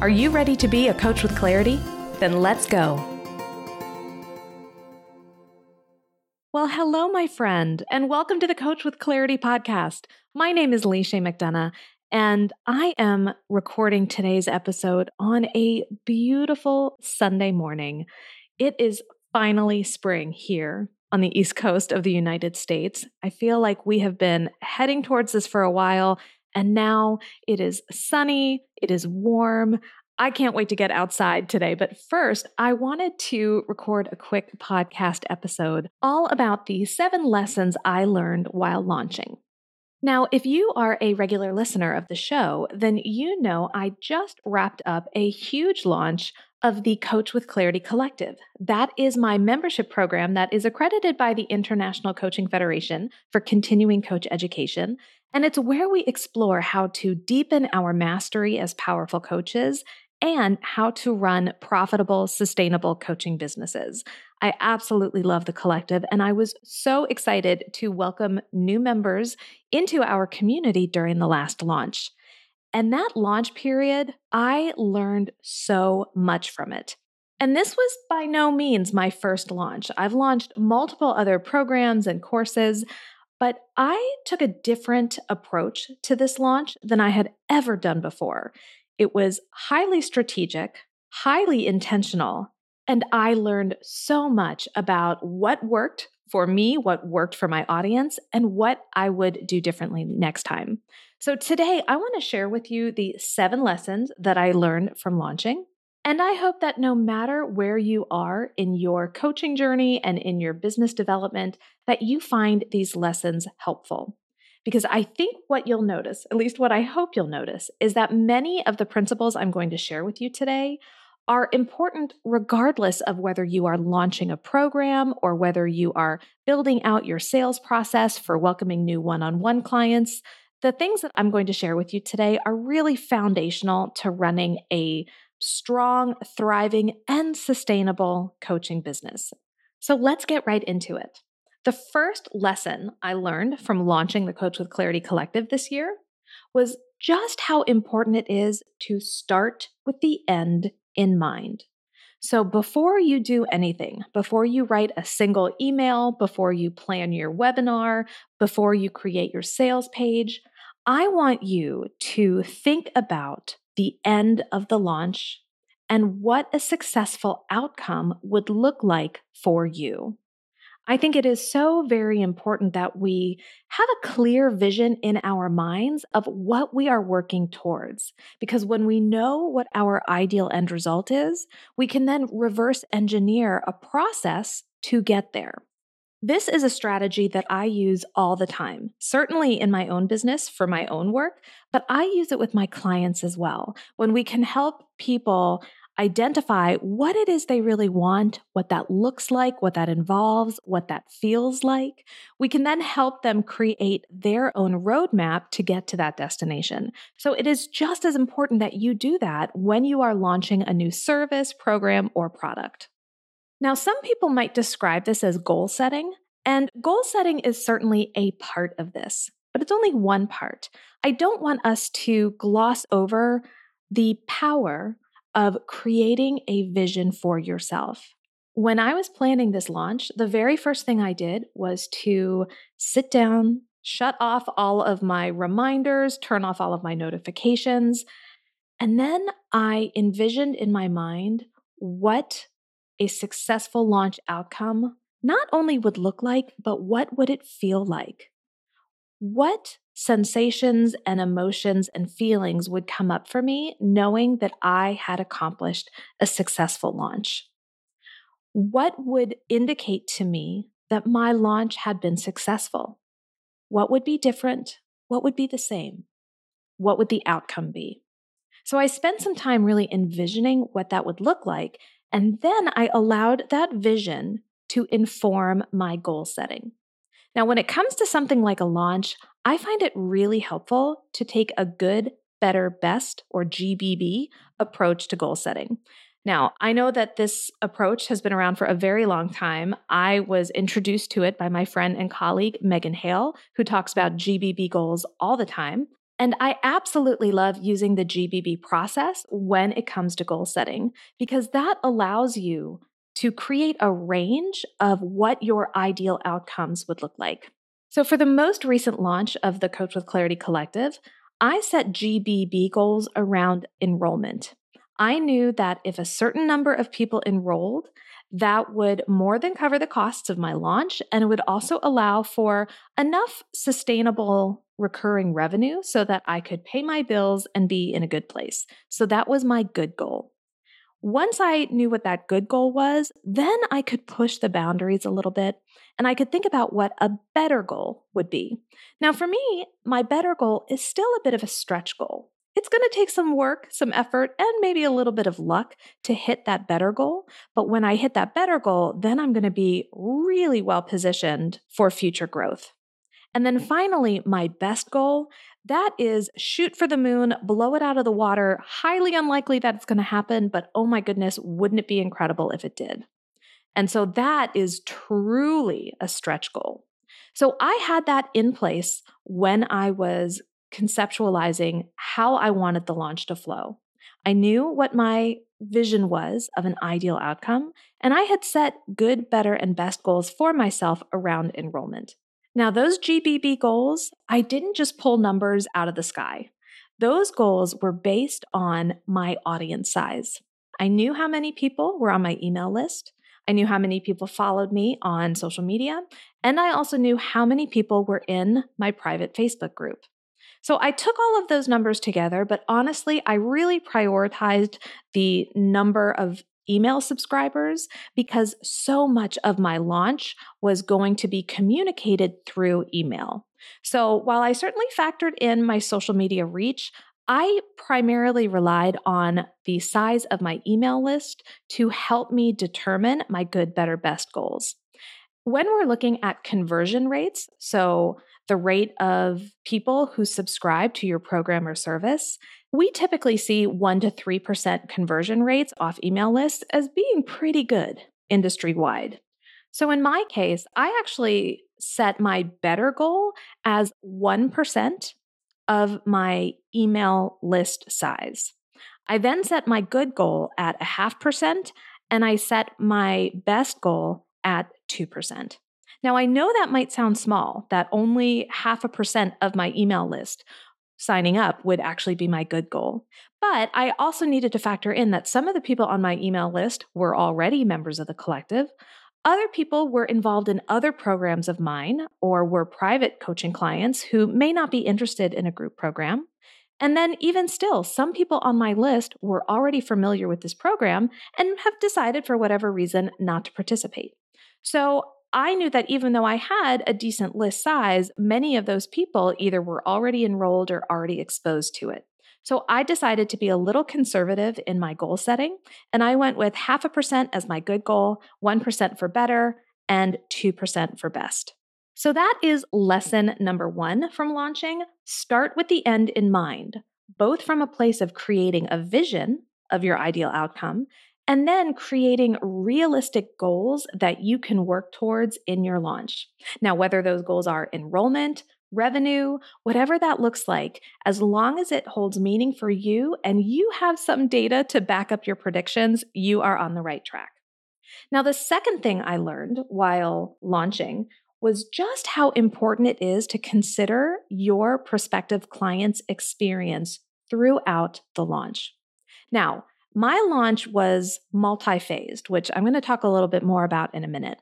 Are you ready to be a coach with clarity? Then let's go. Well, hello, my friend, and welcome to the Coach with Clarity podcast. My name is Leisha McDonough, and I am recording today's episode on a beautiful Sunday morning. It is finally spring here on the East Coast of the United States. I feel like we have been heading towards this for a while, and now it is sunny, it is warm. I can't wait to get outside today. But first, I wanted to record a quick podcast episode all about the seven lessons I learned while launching. Now, if you are a regular listener of the show, then you know I just wrapped up a huge launch of the Coach with Clarity Collective. That is my membership program that is accredited by the International Coaching Federation for continuing coach education. And it's where we explore how to deepen our mastery as powerful coaches and how to run profitable, sustainable coaching businesses. I absolutely love the collective, and I was so excited to welcome new members into our community during the last launch. And that launch period, I learned so much from it. And this was by no means my first launch. I've launched multiple other programs and courses, but I took a different approach to this launch than I had ever done before. It was highly strategic, highly intentional, and I learned so much about what worked for me, what worked for my audience, and what I would do differently next time. So, today I want to share with you the seven lessons that I learned from launching. And I hope that no matter where you are in your coaching journey and in your business development, that you find these lessons helpful. Because I think what you'll notice, at least what I hope you'll notice, is that many of the principles I'm going to share with you today are important regardless of whether you are launching a program or whether you are building out your sales process for welcoming new one on one clients. The things that I'm going to share with you today are really foundational to running a strong, thriving, and sustainable coaching business. So let's get right into it. The first lesson I learned from launching the Coach with Clarity Collective this year was just how important it is to start with the end in mind. So, before you do anything, before you write a single email, before you plan your webinar, before you create your sales page, I want you to think about the end of the launch and what a successful outcome would look like for you. I think it is so very important that we have a clear vision in our minds of what we are working towards. Because when we know what our ideal end result is, we can then reverse engineer a process to get there. This is a strategy that I use all the time, certainly in my own business for my own work, but I use it with my clients as well. When we can help people identify what it is they really want, what that looks like, what that involves, what that feels like. We can then help them create their own roadmap to get to that destination. So it is just as important that you do that when you are launching a new service, program, or product. Now, some people might describe this as goal setting, and goal setting is certainly a part of this, but it's only one part. I don't want us to gloss over the power of creating a vision for yourself. When I was planning this launch, the very first thing I did was to sit down, shut off all of my reminders, turn off all of my notifications, and then I envisioned in my mind what a successful launch outcome not only would look like, but what would it feel like? What sensations and emotions and feelings would come up for me knowing that I had accomplished a successful launch? What would indicate to me that my launch had been successful? What would be different? What would be the same? What would the outcome be? So I spent some time really envisioning what that would look like. And then I allowed that vision to inform my goal setting. Now, when it comes to something like a launch, I find it really helpful to take a good, better, best, or GBB approach to goal setting. Now, I know that this approach has been around for a very long time. I was introduced to it by my friend and colleague, Megan Hale, who talks about GBB goals all the time. And I absolutely love using the GBB process when it comes to goal setting because that allows you to create a range of what your ideal outcomes would look like. So, for the most recent launch of the Coach with Clarity Collective, I set GBB goals around enrollment. I knew that if a certain number of people enrolled, that would more than cover the costs of my launch and it would also allow for enough sustainable recurring revenue so that I could pay my bills and be in a good place. So that was my good goal. Once I knew what that good goal was, then I could push the boundaries a little bit and I could think about what a better goal would be. Now, for me, my better goal is still a bit of a stretch goal. It's going to take some work, some effort, and maybe a little bit of luck to hit that better goal. But when I hit that better goal, then I'm going to be really well positioned for future growth. And then finally, my best goal that is shoot for the moon, blow it out of the water. Highly unlikely that it's going to happen, but oh my goodness, wouldn't it be incredible if it did? And so that is truly a stretch goal. So I had that in place when I was conceptualizing how I wanted the launch to flow. I knew what my vision was of an ideal outcome, and I had set good, better, and best goals for myself around enrollment. Now, those GBB goals, I didn't just pull numbers out of the sky. Those goals were based on my audience size. I knew how many people were on my email list. I knew how many people followed me on social media. And I also knew how many people were in my private Facebook group. So I took all of those numbers together, but honestly, I really prioritized the number of email subscribers because so much of my launch was going to be communicated through email. So while I certainly factored in my social media reach, I primarily relied on the size of my email list to help me determine my good, better, best goals. When we're looking at conversion rates, so the rate of people who subscribe to your program or service, we typically see 1% to 3% conversion rates off email lists as being pretty good industry wide. So in my case, I actually set my better goal as 1% of my email list size. I then set my good goal at a half percent, and I set my best goal at 2%. Now, I know that might sound small, that only half a percent of my email list signing up would actually be my good goal. But I also needed to factor in that some of the people on my email list were already members of the collective. Other people were involved in other programs of mine or were private coaching clients who may not be interested in a group program. And then, even still, some people on my list were already familiar with this program and have decided for whatever reason not to participate. So, I knew that even though I had a decent list size, many of those people either were already enrolled or already exposed to it. So I decided to be a little conservative in my goal setting, and I went with half a percent as my good goal, 1% for better, and 2% for best. So that is lesson number one from launching. Start with the end in mind, both from a place of creating a vision of your ideal outcome and then creating realistic goals that you can work towards in your launch. Now, whether those goals are enrollment, revenue, whatever that looks like, as long as it holds meaning for you and you have some data to back up your predictions, you are on the right track. Now, the second thing I learned while launching was just how important it is to consider your prospective client's experience throughout the launch. Now, my launch was multi phased, which I'm going to talk a little bit more about in a minute.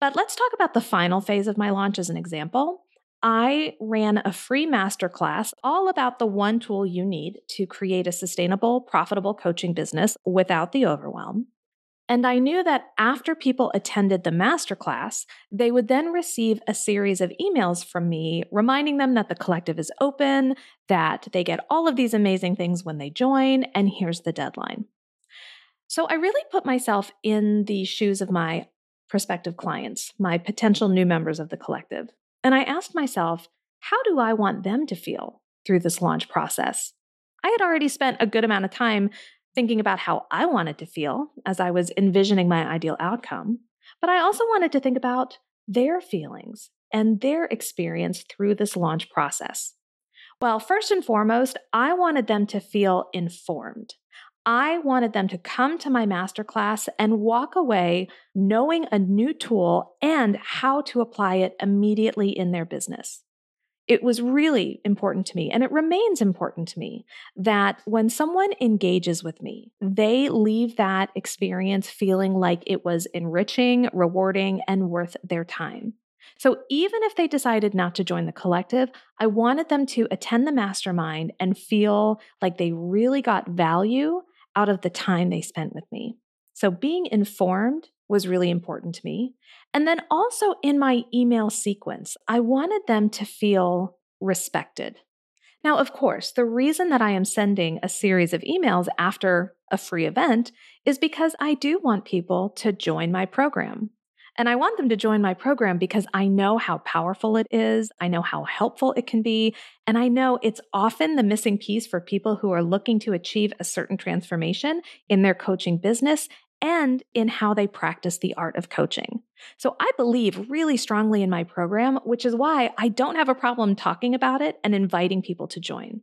But let's talk about the final phase of my launch as an example. I ran a free masterclass all about the one tool you need to create a sustainable, profitable coaching business without the overwhelm. And I knew that after people attended the masterclass, they would then receive a series of emails from me reminding them that the collective is open, that they get all of these amazing things when they join, and here's the deadline. So I really put myself in the shoes of my prospective clients, my potential new members of the collective. And I asked myself, how do I want them to feel through this launch process? I had already spent a good amount of time thinking about how I wanted to feel as I was envisioning my ideal outcome, but I also wanted to think about their feelings and their experience through this launch process. Well, first and foremost, I wanted them to feel informed. I wanted them to come to my masterclass and walk away knowing a new tool and how to apply it immediately in their business it was really important to me, and it remains important to me, that when someone engages with me, they leave that experience feeling like it was enriching, rewarding, and worth their time. So even if they decided not to join the collective, I wanted them to attend the mastermind and feel like they really got value out of the time they spent with me. So being informed was really important to me. And then also in my email sequence, I wanted them to feel respected. Now, of course, the reason that I am sending a series of emails after a free event is because I do want people to join my program. And I want them to join my program because I know how powerful it is. I know how helpful it can be. And I know it's often the missing piece for people who are looking to achieve a certain transformation in their coaching business and in how they practice the art of coaching. So I believe really strongly in my program, which is why I don't have a problem talking about it and inviting people to join.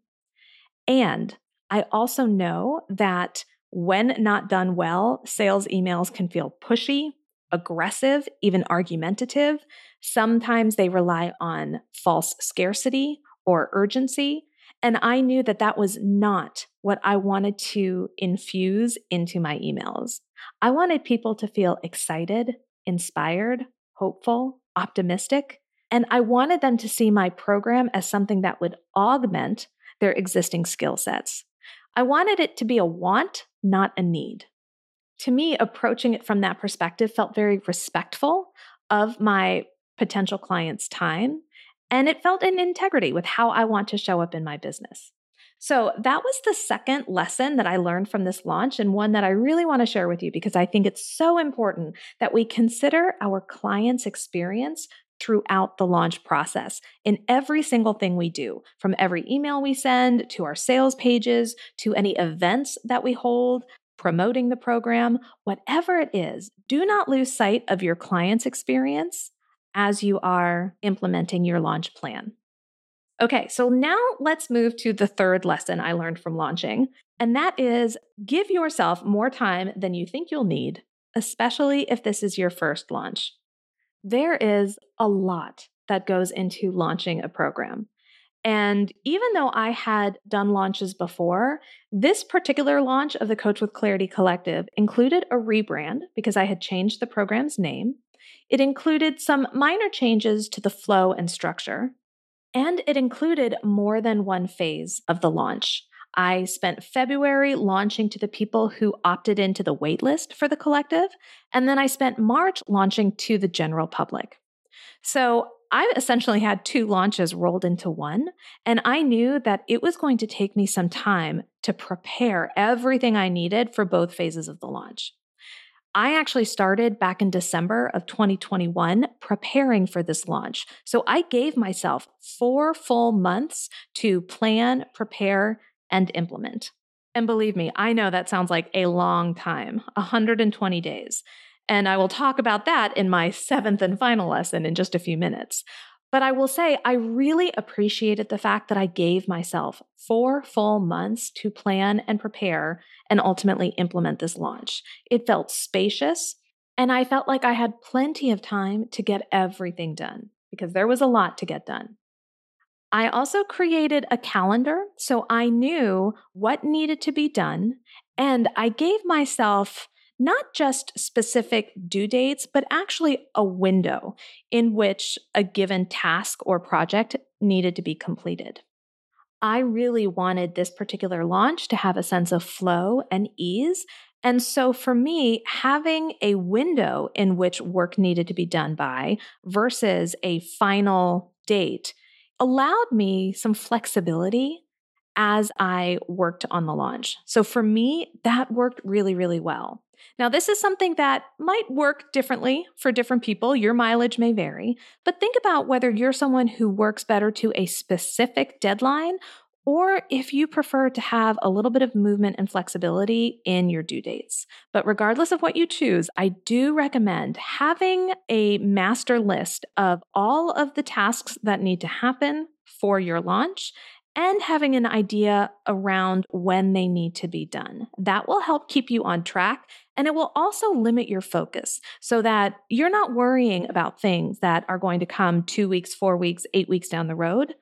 And I also know that when not done well, sales emails can feel pushy, aggressive, even argumentative. Sometimes they rely on false scarcity or urgency. And I knew that that was not what I wanted to infuse into my emails. I wanted people to feel excited, inspired, hopeful, optimistic, and I wanted them to see my program as something that would augment their existing skill sets. I wanted it to be a want, not a need. To me, approaching it from that perspective felt very respectful of my potential client's time, and it felt in integrity with how I want to show up in my business. So that was the second lesson that I learned from this launch, and one that I really want to share with you because I think it's so important that we consider our client's experience throughout the launch process in every single thing we do, from every email we send to our sales pages to any events that we hold. Promoting the program, whatever it is, do not lose sight of your client's experience as you are implementing your launch plan. Okay, so now let's move to the third lesson I learned from launching, and that is give yourself more time than you think you'll need, especially if this is your first launch. There is a lot that goes into launching a program. And even though I had done launches before, this particular launch of the Coach with Clarity Collective included a rebrand because I had changed the program's name. It included some minor changes to the flow and structure. And it included more than one phase of the launch. I spent February launching to the people who opted into the waitlist for the collective, and then I spent March launching to the general public. So I essentially had two launches rolled into one, and I knew that it was going to take me some time to prepare everything I needed for both phases of the launch. I actually started back in December of 2021 preparing for this launch. So I gave myself four full months to plan, prepare, and implement. And believe me, I know that sounds like a long time 120 days. And I will talk about that in my seventh and final lesson in just a few minutes. But I will say, I really appreciated the fact that I gave myself four full months to plan and prepare and ultimately implement this launch. It felt spacious, and I felt like I had plenty of time to get everything done because there was a lot to get done. I also created a calendar so I knew what needed to be done, and I gave myself not just specific due dates, but actually a window in which a given task or project needed to be completed. I really wanted this particular launch to have a sense of flow and ease And so for me, having a window in which work needed to be done by versus a final date allowed me some flexibility as I worked on the launch. So for me, that worked really, really well. Now, this is something that might work differently for different people. Your mileage may vary, but think about whether you're someone who works better to a specific deadline or if you prefer to have a little bit of movement and flexibility in your due dates. But regardless of what you choose, I do recommend having a master list of all of the tasks that need to happen for your launch and having an idea around when they need to be done. That will help keep you on track and it will also limit your focus so that you're not worrying about things that are going to come two weeks, four weeks, eight weeks down the road.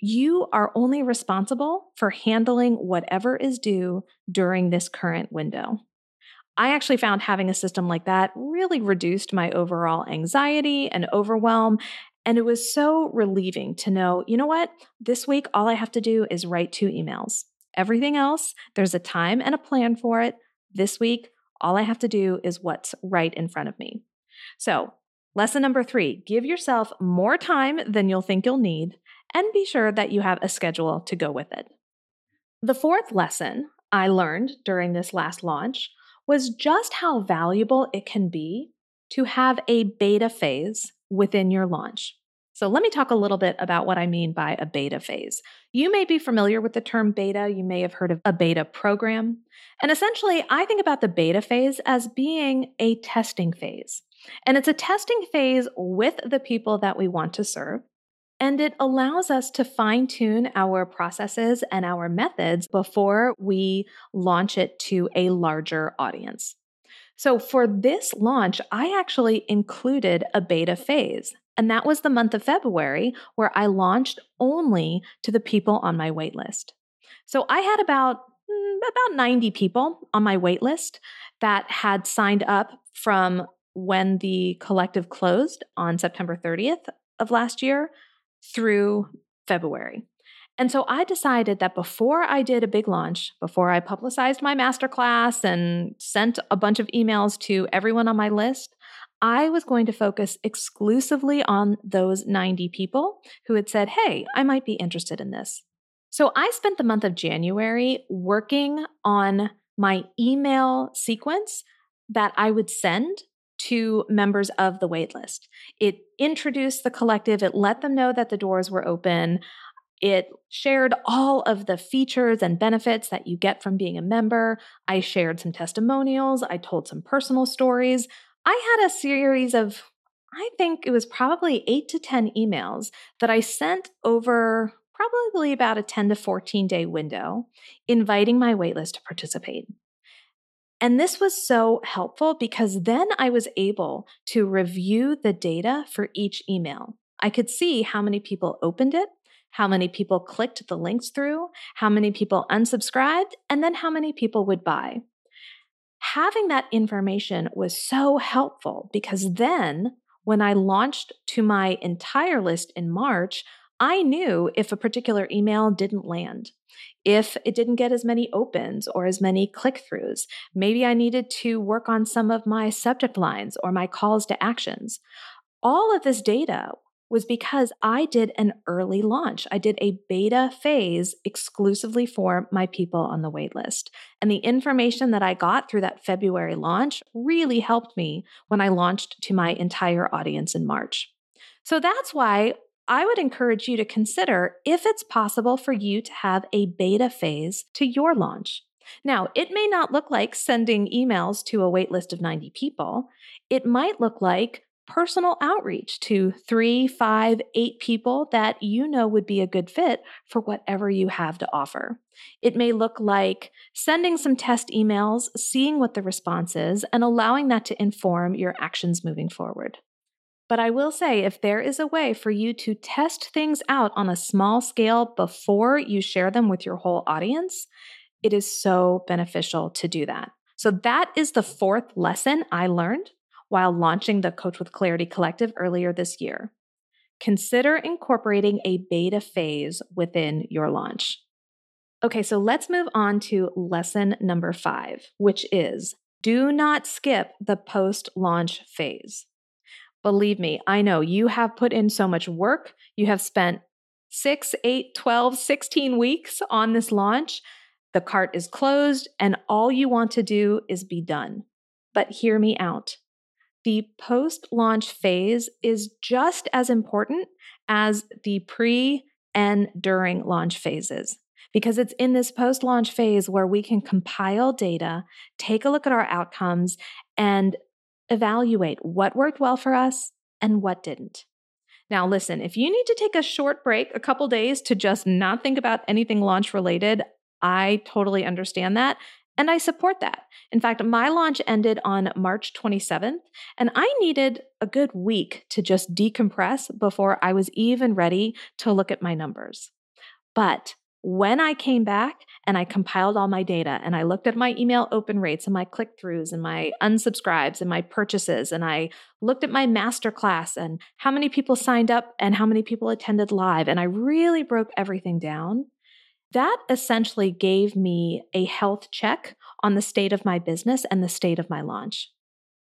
You are only responsible for handling whatever is due during this current window. I actually found having a system like that really reduced my overall anxiety and overwhelm. And it was so relieving to know, you know what? This week, all I have to do is write two emails. Everything else, there's a time and a plan for it. This week, all I have to do is what's right in front of me. So, lesson number three give yourself more time than you'll think you'll need, and be sure that you have a schedule to go with it. The fourth lesson I learned during this last launch was just how valuable it can be to have a beta phase within your launch. So, let me talk a little bit about what I mean by a beta phase. You may be familiar with the term beta. You may have heard of a beta program. And essentially, I think about the beta phase as being a testing phase. And it's a testing phase with the people that we want to serve. And it allows us to fine tune our processes and our methods before we launch it to a larger audience. So for this launch, I actually included a beta phase. And that was the month of February where I launched only to the people on my waitlist. So I had about mm, about 90 people on my waitlist that had signed up from when the collective closed on September 30th of last year through February. And so I decided that before I did a big launch, before I publicized my masterclass and sent a bunch of emails to everyone on my list, I was going to focus exclusively on those 90 people who had said, Hey, I might be interested in this. So I spent the month of January working on my email sequence that I would send to members of the waitlist. It introduced the collective, it let them know that the doors were open. It shared all of the features and benefits that you get from being a member. I shared some testimonials. I told some personal stories. I had a series of, I think it was probably eight to 10 emails that I sent over probably about a 10 to 14 day window, inviting my waitlist to participate. And this was so helpful because then I was able to review the data for each email. I could see how many people opened it, how many people clicked the links through, how many people unsubscribed, and then how many people would buy. Having that information was so helpful because then when I launched to my entire list in March, I knew if a particular email didn't land, if it didn't get as many opens or as many click throughs. Maybe I needed to work on some of my subject lines or my calls to actions. All of this data was because I did an early launch. I did a beta phase exclusively for my people on the waitlist. And the information that I got through that February launch really helped me when I launched to my entire audience in March. So that's why I would encourage you to consider if it's possible for you to have a beta phase to your launch. Now, it may not look like sending emails to a waitlist of 90 people. It might look like personal outreach to three, five, eight people that you know would be a good fit for whatever you have to offer. It may look like sending some test emails, seeing what the response is, and allowing that to inform your actions moving forward. But I will say, if there is a way for you to test things out on a small scale before you share them with your whole audience, it is so beneficial to do that. So, that is the fourth lesson I learned while launching the Coach with Clarity Collective earlier this year. Consider incorporating a beta phase within your launch. Okay, so let's move on to lesson number five, which is do not skip the post launch phase. Believe me, I know you have put in so much work. You have spent six, eight, 12, 16 weeks on this launch. The cart is closed, and all you want to do is be done. But hear me out. The post launch phase is just as important as the pre and during launch phases because it's in this post launch phase where we can compile data, take a look at our outcomes, and evaluate what worked well for us and what didn't. Now, listen, if you need to take a short break, a couple days to just not think about anything launch related, I totally understand that. And I support that. In fact, my launch ended on March 27th, and I needed a good week to just decompress before I was even ready to look at my numbers. But when I came back and I compiled all my data and I looked at my email open rates and my click throughs and my unsubscribes and my purchases, and I looked at my masterclass and how many people signed up and how many people attended live, and I really broke everything down, that essentially gave me a health check on the state of my business and the state of my launch.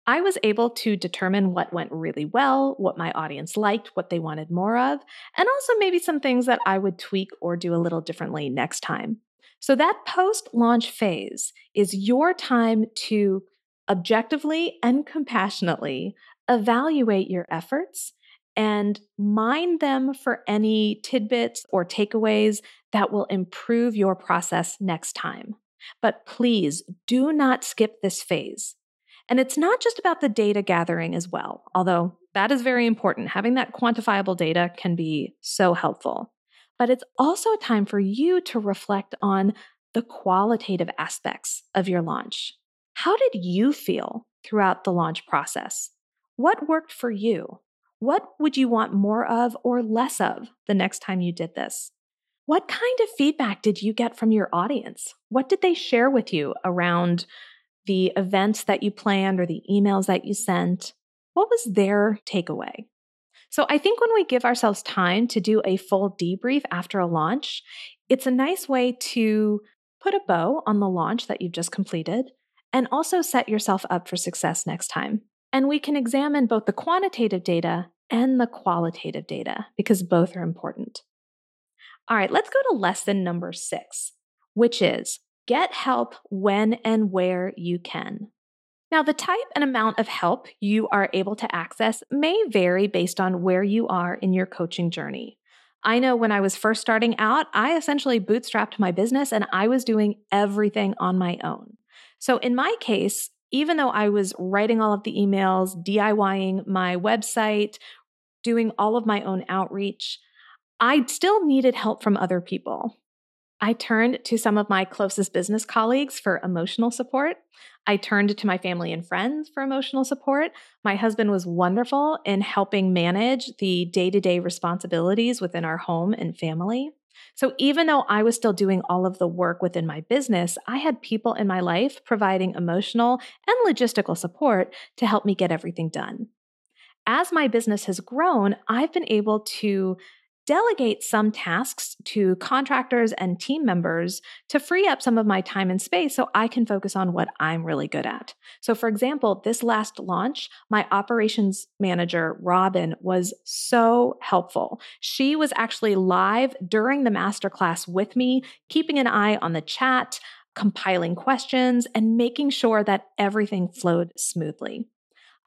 I was able to determine what went really well, what my audience liked, what they wanted more of, and also maybe some things that I would tweak or do a little differently next time. So, that post launch phase is your time to objectively and compassionately evaluate your efforts and mine them for any tidbits or takeaways that will improve your process next time. But please do not skip this phase. And it's not just about the data gathering as well, although that is very important. Having that quantifiable data can be so helpful. But it's also a time for you to reflect on the qualitative aspects of your launch. How did you feel throughout the launch process? What worked for you? What would you want more of or less of the next time you did this? What kind of feedback did you get from your audience? What did they share with you around the events that you planned or the emails that you sent, what was their takeaway? So I think when we give ourselves time to do a full debrief after a launch, it's a nice way to put a bow on the launch that you've just completed and also set yourself up for success next time. And we can examine both the quantitative data and the qualitative data because both are important. All right, let's go to lesson number six, which is Get help when and where you can. Now, the type and amount of help you are able to access may vary based on where you are in your coaching journey. I know when I was first starting out, I essentially bootstrapped my business and I was doing everything on my own. So, in my case, even though I was writing all of the emails, DIYing my website, doing all of my own outreach, I still needed help from other people. I turned to some of my closest business colleagues for emotional support. I turned to my family and friends for emotional support. My husband was wonderful in helping manage the day to day responsibilities within our home and family. So, even though I was still doing all of the work within my business, I had people in my life providing emotional and logistical support to help me get everything done. As my business has grown, I've been able to delegate some tasks to contractors and team members to free up some of my time and space so I can focus on what I'm really good at. So, for example, this last launch, my operations manager, Robin, was so helpful. She was actually live during the masterclass with me, keeping an eye on the chat, compiling questions, and making sure that everything flowed smoothly.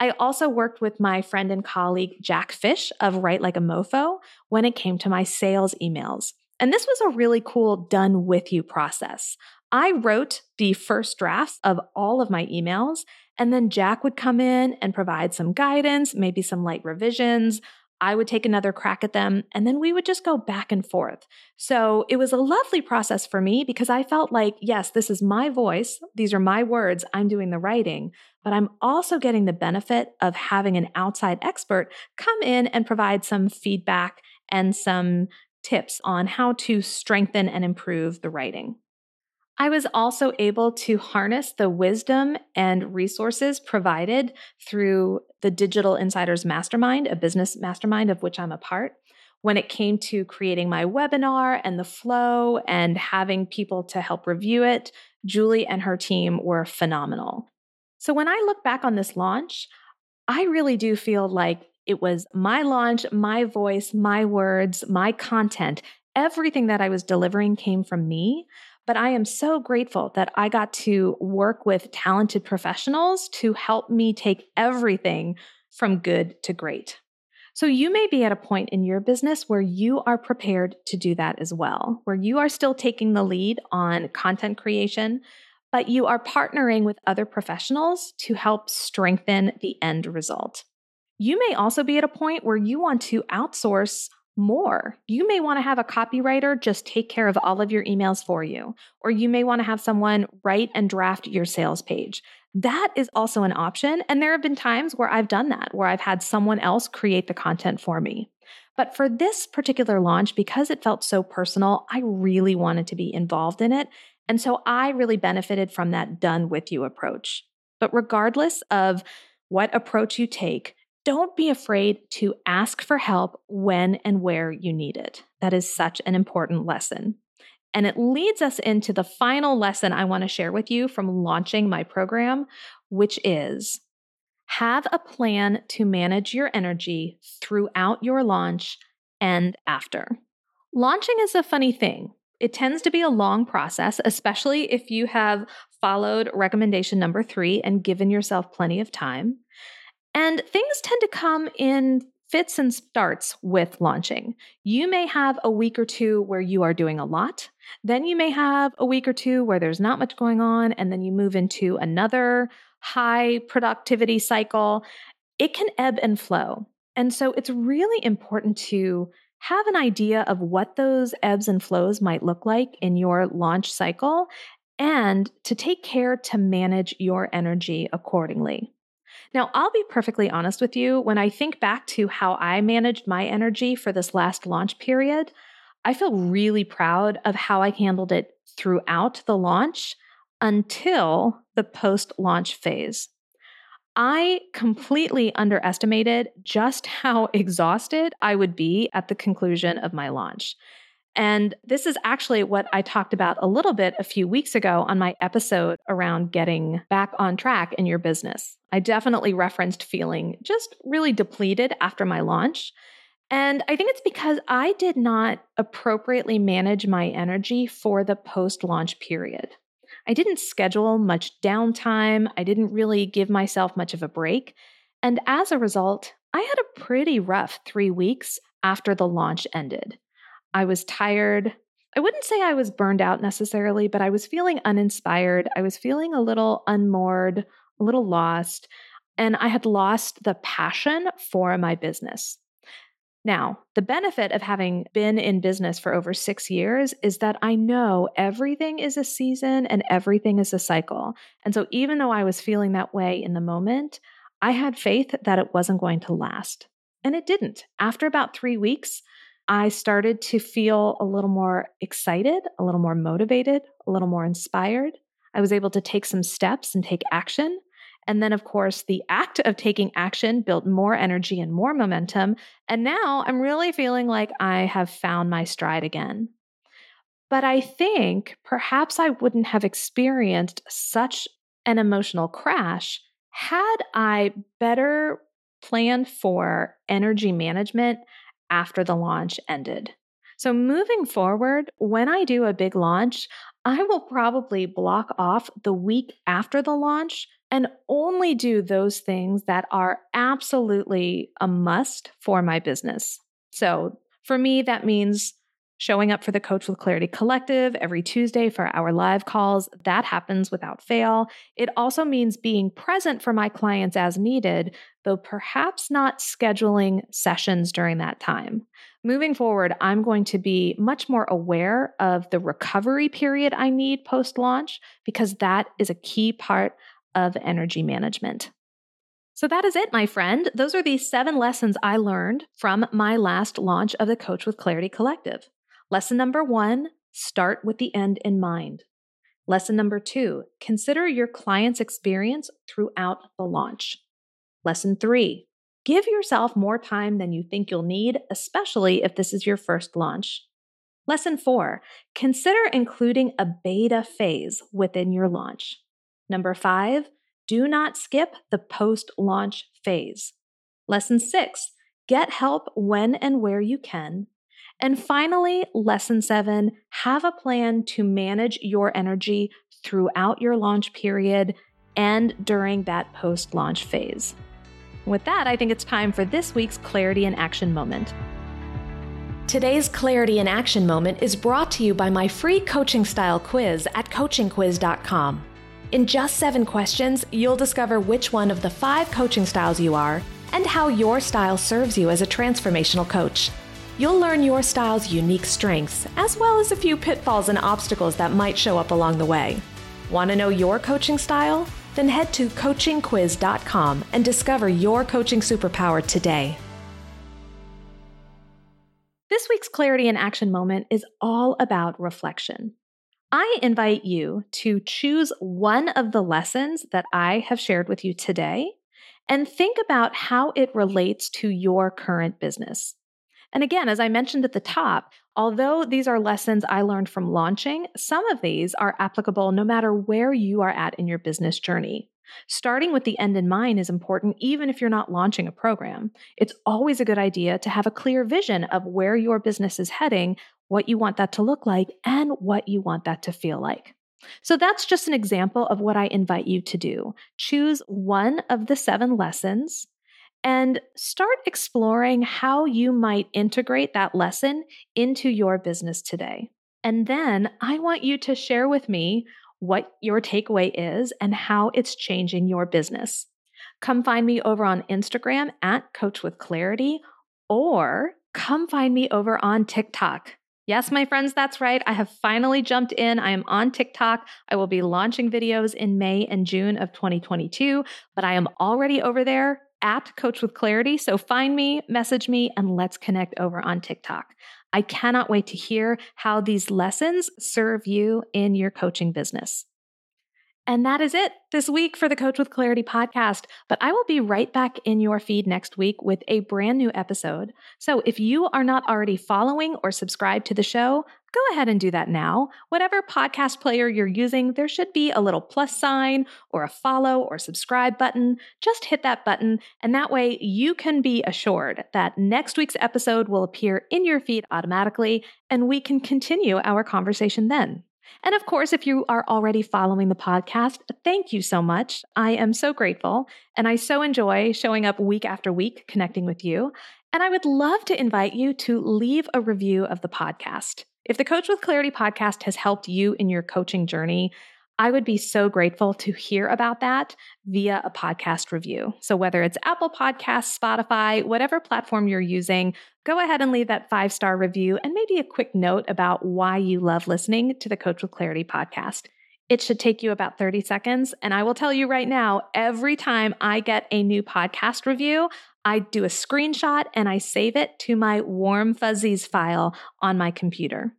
I also worked with my friend and colleague Jack Fish of Write Like a Mofo when it came to my sales emails. And this was a really cool done with you process. I wrote the first drafts of all of my emails, and then Jack would come in and provide some guidance, maybe some light revisions. I would take another crack at them, and then we would just go back and forth. So it was a lovely process for me because I felt like, yes, this is my voice. These are my words. I'm doing the writing, but I'm also getting the benefit of having an outside expert come in and provide some feedback and some tips on how to strengthen and improve the writing. I was also able to harness the wisdom and resources provided through the Digital Insiders Mastermind, a business mastermind of which I'm a part. When it came to creating my webinar and the flow and having people to help review it, Julie and her team were phenomenal. So when I look back on this launch, I really do feel like it was my launch, my voice, my words, my content. Everything that I was delivering came from me. But I am so grateful that I got to work with talented professionals to help me take everything from good to great. So you may be at a point in your business where you are prepared to do that as well, where you are still taking the lead on content creation, but you are partnering with other professionals to help strengthen the end result. You may also be at a point where you want to outsource more. You may want to have a copywriter just take care of all of your emails for you, or you may want to have someone write and draft your sales page. That is also an option. And there have been times where I've done that, where I've had someone else create the content for me. But for this particular launch, because it felt so personal, I really wanted to be involved in it. And so I really benefited from that done with you approach. But regardless of what approach you take, don't be afraid to ask for help when and where you need it. That is such an important lesson. And it leads us into the final lesson I want to share with you from launching my program, which is have a plan to manage your energy throughout your launch and after. Launching is a funny thing. It tends to be a long process, especially if you have followed recommendation number three and given yourself plenty of time. And things tend to come in fits and starts with launching. You may have a week or two where you are doing a lot. Then you may have a week or two where there's not much going on, and then you move into another high productivity cycle. It can ebb and flow. And so it's really important to have an idea of what those ebbs and flows might look like in your launch cycle and to take care to manage your energy accordingly. Now, I'll be perfectly honest with you. When I think back to how I managed my energy for this last launch period, I feel really proud of how I handled it throughout the launch until the post launch phase. I completely underestimated just how exhausted I would be at the conclusion of my launch. And this is actually what I talked about a little bit a few weeks ago on my episode around getting back on track in your business. I definitely referenced feeling just really depleted after my launch. And I think it's because I did not appropriately manage my energy for the post launch period. I didn't schedule much downtime, I didn't really give myself much of a break. And as a result, I had a pretty rough three weeks after the launch ended. I was tired. I wouldn't say I was burned out necessarily, but I was feeling uninspired. I was feeling a little unmoored, a little lost, and I had lost the passion for my business. Now, the benefit of having been in business for over six years is that I know everything is a season and everything is a cycle. And so, even though I was feeling that way in the moment, I had faith that it wasn't going to last. And it didn't. After about three weeks, I started to feel a little more excited, a little more motivated, a little more inspired. I was able to take some steps and take action. And then, of course, the act of taking action built more energy and more momentum. And now I'm really feeling like I have found my stride again. But I think perhaps I wouldn't have experienced such an emotional crash had I better planned for energy management after the launch ended. So, moving forward, when I do a big launch, I will probably block off the week after the launch and only do those things that are absolutely a must for my business. So, for me, that means showing up for the Coach with Clarity Collective every Tuesday for our live calls. That happens without fail. It also means being present for my clients as needed, though perhaps not scheduling sessions during that time. Moving forward, I'm going to be much more aware of the recovery period I need post launch because that is a key part of energy management. So that is it, my friend. Those are the seven lessons I learned from my last launch of the Coach with Clarity Collective. Lesson number one start with the end in mind. Lesson number two consider your client's experience throughout the launch. Lesson three Give yourself more time than you think you'll need, especially if this is your first launch. Lesson four, consider including a beta phase within your launch. Number five, do not skip the post launch phase. Lesson six, get help when and where you can. And finally, lesson seven, have a plan to manage your energy throughout your launch period and during that post launch phase. With that, I think it's time for this week's Clarity in Action moment. Today's Clarity in Action moment is brought to you by my free coaching style quiz at coachingquiz.com. In just seven questions, you'll discover which one of the five coaching styles you are and how your style serves you as a transformational coach. You'll learn your style's unique strengths, as well as a few pitfalls and obstacles that might show up along the way. Want to know your coaching style? Then head to coachingquiz.com and discover your coaching superpower today. This week's Clarity in Action moment is all about reflection. I invite you to choose one of the lessons that I have shared with you today and think about how it relates to your current business. And again, as I mentioned at the top, although these are lessons I learned from launching, some of these are applicable no matter where you are at in your business journey. Starting with the end in mind is important even if you're not launching a program. It's always a good idea to have a clear vision of where your business is heading, what you want that to look like, and what you want that to feel like. So that's just an example of what I invite you to do. Choose one of the seven lessons and start exploring how you might integrate that lesson into your business today. And then I want you to share with me what your takeaway is and how it's changing your business. Come find me over on Instagram at Coach with Clarity or come find me over on TikTok. Yes, my friends, that's right. I have finally jumped in. I am on TikTok. I will be launching videos in May and June of 2022, but I am already over there at Coach with Clarity. So find me, message me, and let's connect over on TikTok. I cannot wait to hear how these lessons serve you in your coaching business. And that is it this week for the Coach with Clarity podcast. But I will be right back in your feed next week with a brand new episode. So if you are not already following or subscribed to the show, go ahead and do that now. Whatever podcast player you're using, there should be a little plus sign or a follow or subscribe button. Just hit that button, and that way you can be assured that next week's episode will appear in your feed automatically, and we can continue our conversation then. And of course, if you are already following the podcast, thank you so much. I am so grateful, and I so enjoy showing up week after week connecting with you. And I would love to invite you to leave a review of the podcast. If the Coach with Clarity podcast has helped you in your coaching journey, I would be so grateful to hear about that via a podcast review. So, whether it's Apple Podcasts, Spotify, whatever platform you're using, go ahead and leave that five star review and maybe a quick note about why you love listening to the Coach with Clarity podcast. It should take you about 30 seconds. And I will tell you right now, every time I get a new podcast review, I do a screenshot and I save it to my warm fuzzies file on my computer.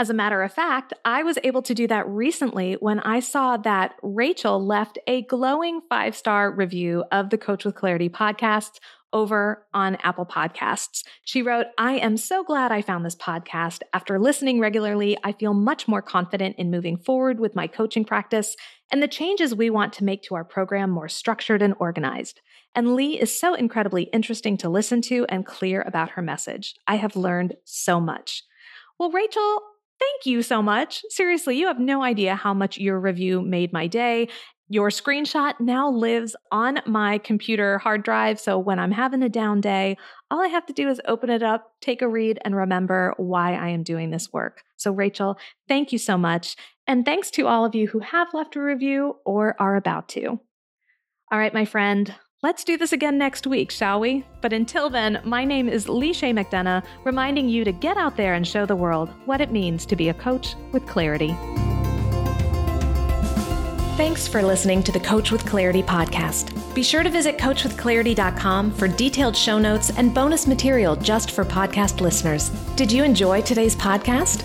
As a matter of fact, I was able to do that recently when I saw that Rachel left a glowing five star review of the Coach with Clarity podcast over on Apple Podcasts. She wrote, I am so glad I found this podcast. After listening regularly, I feel much more confident in moving forward with my coaching practice and the changes we want to make to our program more structured and organized. And Lee is so incredibly interesting to listen to and clear about her message. I have learned so much. Well, Rachel, thank you so much. Seriously, you have no idea how much your review made my day. Your screenshot now lives on my computer hard drive. So when I'm having a down day, all I have to do is open it up, take a read, and remember why I am doing this work. So, Rachel, thank you so much. And thanks to all of you who have left a review or are about to. All right, my friend, Let's do this again next week, shall we? But until then, my name is Leah McDonough, reminding you to get out there and show the world what it means to be a coach with clarity. Thanks for listening to the Coach with Clarity podcast. Be sure to visit coachwithclarity.com for detailed show notes and bonus material just for podcast listeners. Did you enjoy today's podcast?